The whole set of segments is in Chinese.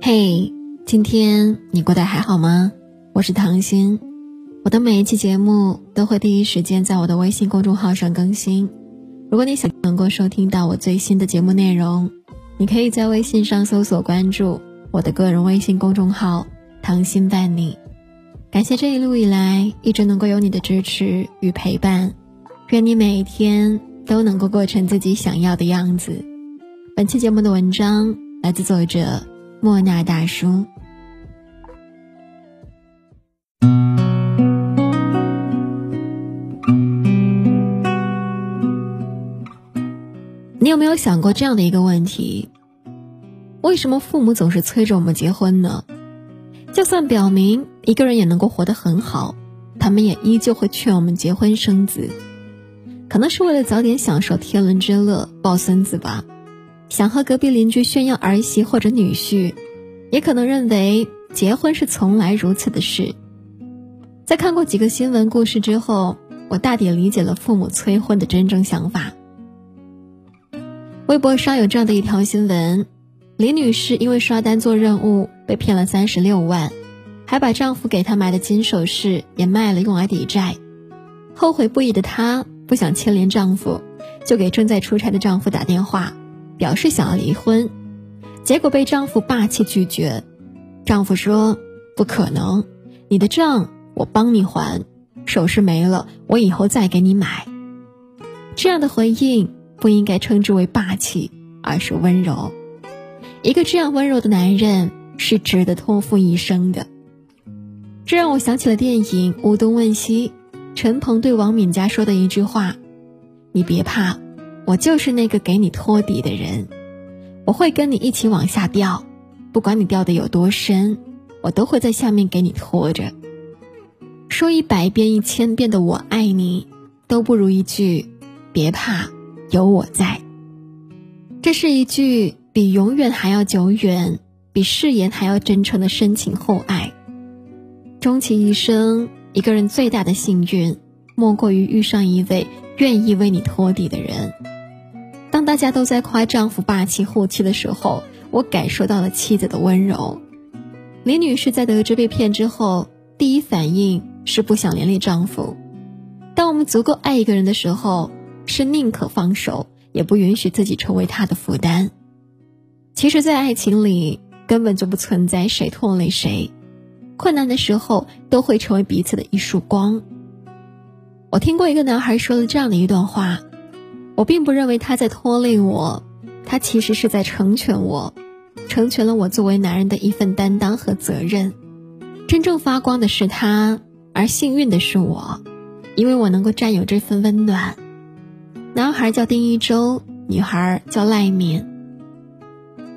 嘿，今天你过得还好吗？我是唐心，我的每一期节目都会第一时间在我的微信公众号上更新。如果你想能够收听到我最新的节目内容，你可以在微信上搜索关注我的个人微信公众号“唐心伴你”。感谢这一路以来一直能够有你的支持与陪伴，愿你每一天都能够过成自己想要的样子。本期节目的文章来自作者莫那大叔。你有没有想过这样的一个问题？为什么父母总是催着我们结婚呢？就算表明一个人也能够活得很好，他们也依旧会劝我们结婚生子，可能是为了早点享受天伦之乐，抱孙子吧。想和隔壁邻居炫耀儿媳或者女婿，也可能认为结婚是从来如此的事。在看过几个新闻故事之后，我大抵理解了父母催婚的真正想法。微博上有这样的一条新闻。李女士因为刷单做任务被骗了三十六万，还把丈夫给她买的金首饰也卖了用来抵债。后悔不已的她不想牵连丈夫，就给正在出差的丈夫打电话，表示想要离婚。结果被丈夫霸气拒绝。丈夫说：“不可能，你的账我帮你还，首饰没了我以后再给你买。”这样的回应不应该称之为霸气，而是温柔。一个这样温柔的男人是值得托付一生的。这让我想起了电影《无东问西》，陈鹏对王敏佳说的一句话：“你别怕，我就是那个给你托底的人，我会跟你一起往下掉，不管你掉的有多深，我都会在下面给你拖着。”说一百遍一千遍的“我爱你”，都不如一句“别怕，有我在”。这是一句。比永远还要久远，比誓言还要真诚的深情厚爱。终其一生，一个人最大的幸运，莫过于遇上一位愿意为你托底的人。当大家都在夸丈夫霸气护妻的时候，我感受到了妻子的温柔。李女士在得知被骗之后，第一反应是不想连累丈夫。当我们足够爱一个人的时候，是宁可放手，也不允许自己成为他的负担。其实，在爱情里根本就不存在谁拖累谁，困难的时候都会成为彼此的一束光。我听过一个男孩说了这样的一段话：我并不认为他在拖累我，他其实是在成全我，成全了我作为男人的一份担当和责任。真正发光的是他，而幸运的是我，因为我能够占有这份温暖。男孩叫丁一周，女孩叫赖敏。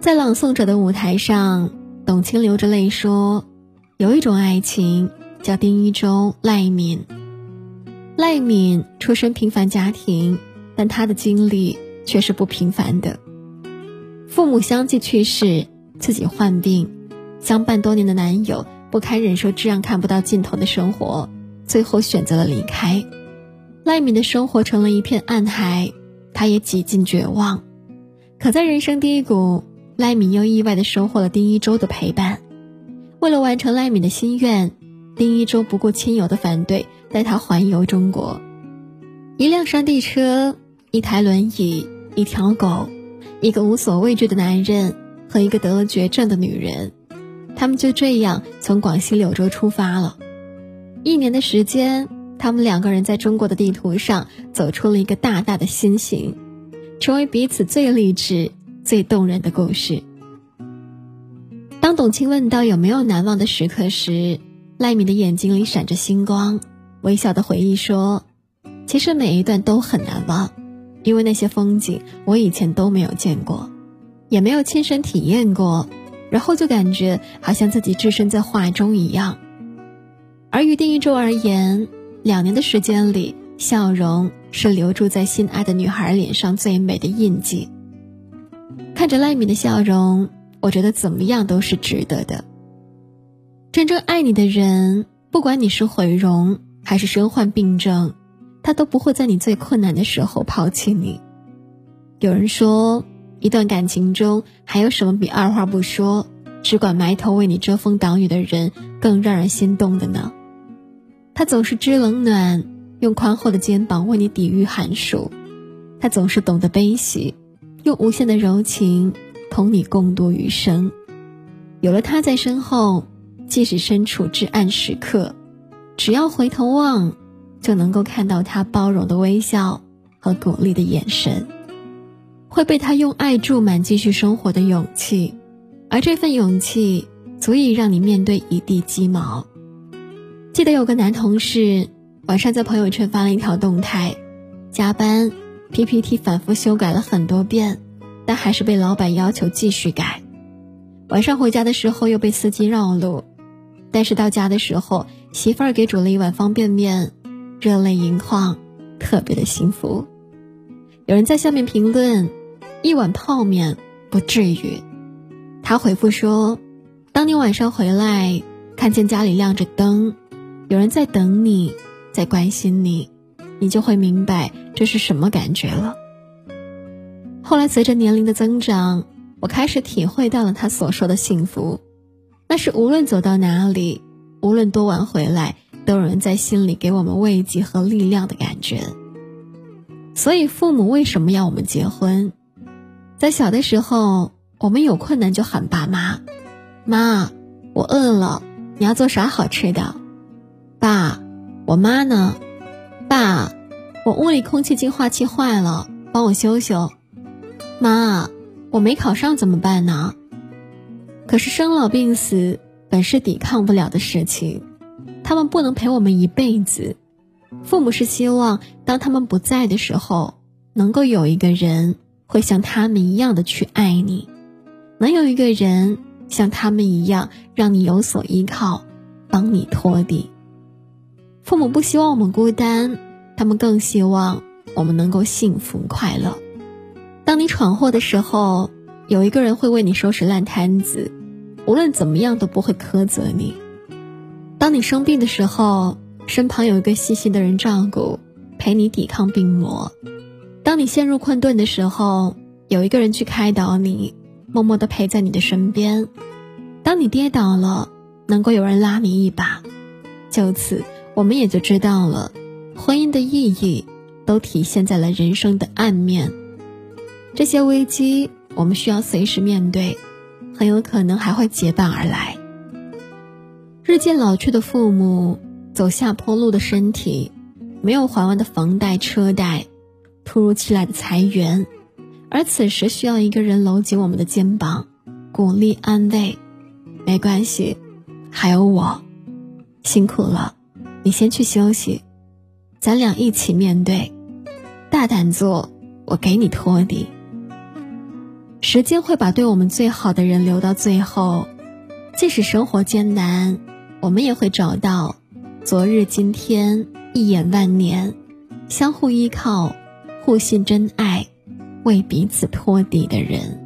在朗诵者的舞台上，董卿流着泪说：“有一种爱情叫丁一周、赖敏。赖敏出身平凡家庭，但她的经历却是不平凡的。父母相继去世，自己患病，相伴多年的男友不堪忍受这样看不到尽头的生活，最后选择了离开。赖敏的生活成了一片暗海，她也几近绝望。可在人生低谷。”赖敏又意外的收获了丁一周的陪伴。为了完成赖敏的心愿，丁一周不顾亲友的反对，带她环游中国。一辆山地车，一台轮椅，一条狗，一个无所畏惧的男人和一个得了绝症的女人，他们就这样从广西柳州出发了。一年的时间，他们两个人在中国的地图上走出了一个大大的心形，成为彼此最励志。最动人的故事。当董卿问到有没有难忘的时刻时，赖敏的眼睛里闪着星光，微笑的回忆说：“其实每一段都很难忘，因为那些风景我以前都没有见过，也没有亲身体验过，然后就感觉好像自己置身在画中一样。而于丁一周而言，两年的时间里，笑容是留住在心爱的女孩脸上最美的印记。”看着赖敏的笑容，我觉得怎么样都是值得的。真正爱你的人，不管你是毁容还是身患病症，他都不会在你最困难的时候抛弃你。有人说，一段感情中还有什么比二话不说，只管埋头为你遮风挡雨的人更让人心动的呢？他总是知冷暖，用宽厚的肩膀为你抵御寒暑；他总是懂得悲喜，用无限的柔情同你共度余生。有了他在身后，即使身处至暗时刻，只要回头望，就能够看到他包容的微笑和鼓励的眼神，会被他用爱注满继续生活的勇气，而这份勇气足以让你面对一地鸡毛。记得有个男同事晚上在朋友圈发了一条动态，加班 PPT 反复修改了很多遍，但还是被老板要求继续改。晚上回家的时候又被司机绕路，但是到家的时候，媳妇儿给煮了一碗方便面，热泪盈眶，特别的幸福。有人在下面评论：“一碗泡面不至于。”他回复说：“当你晚上回来，看见家里亮着灯，有人在等你，在关心你，你就会明白这是什么感觉了。”后来随着年龄的增长。我开始体会到了他所说的幸福，那是无论走到哪里，无论多晚回来，都有人在心里给我们慰藉和力量的感觉。所以，父母为什么要我们结婚？在小的时候，我们有困难就喊爸妈：“妈，我饿了，你要做啥好吃的？”“爸，我妈呢？”“爸，我屋里空气净化器坏了，帮我修修。”“妈。”我没考上怎么办呢？可是生老病死本是抵抗不了的事情，他们不能陪我们一辈子。父母是希望当他们不在的时候，能够有一个人会像他们一样的去爱你，能有一个人像他们一样让你有所依靠，帮你拖地。父母不希望我们孤单，他们更希望我们能够幸福快乐。当你闯祸的时候，有一个人会为你收拾烂摊子，无论怎么样都不会苛责你。当你生病的时候，身旁有一个细心的人照顾，陪你抵抗病魔。当你陷入困顿的时候，有一个人去开导你，默默地陪在你的身边。当你跌倒了，能够有人拉你一把。就此，我们也就知道了，婚姻的意义，都体现在了人生的暗面。这些危机我们需要随时面对，很有可能还会结伴而来。日渐老去的父母，走下坡路的身体，没有还完的房贷车贷，突如其来的裁员，而此时需要一个人搂紧我们的肩膀，鼓励安慰。没关系，还有我，辛苦了，你先去休息，咱俩一起面对，大胆做，我给你托底。时间会把对我们最好的人留到最后，即使生活艰难，我们也会找到昨日今天一眼万年，相互依靠、互信真爱、为彼此托底的人。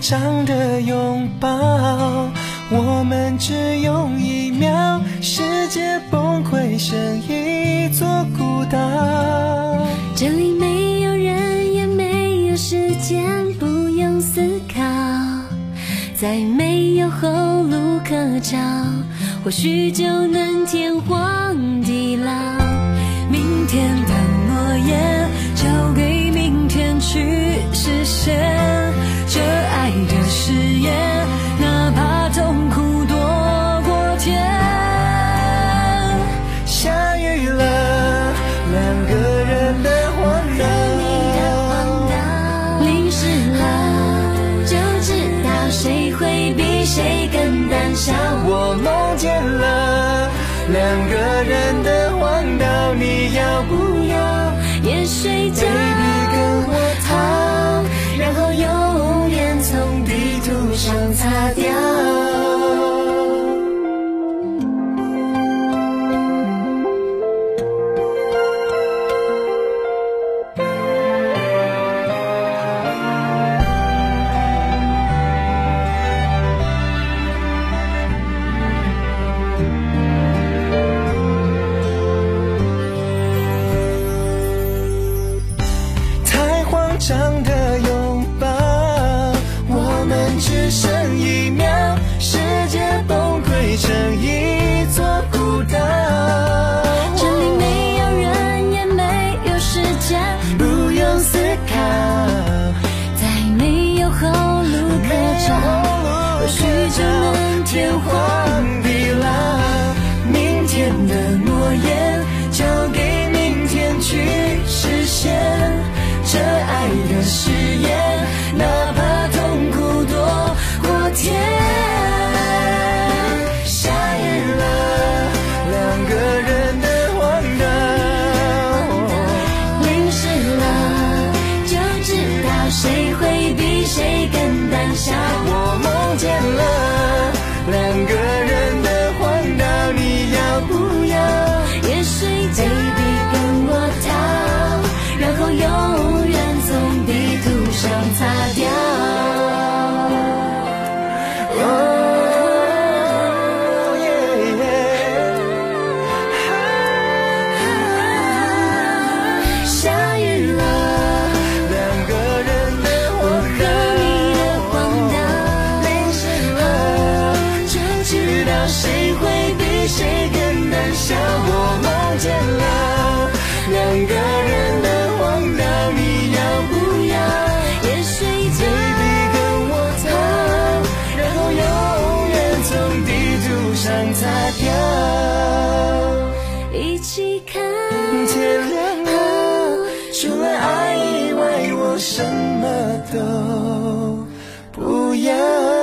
张的拥抱，我们只用一秒，世界崩溃成一座孤岛。这里没有人，也没有时间，不用思考，再没有后路可找，或许就能天荒地老。明天的诺言，交给明天去实现。然的荒岛，你要不要也睡觉？Baby 跟我逃，然后用脸从地图上擦掉。像我梦见了两个人的荒岛你要不要也许 baby 跟我逃然后永远从地图上擦掉。一起看天亮了除了爱以外我什么都不要。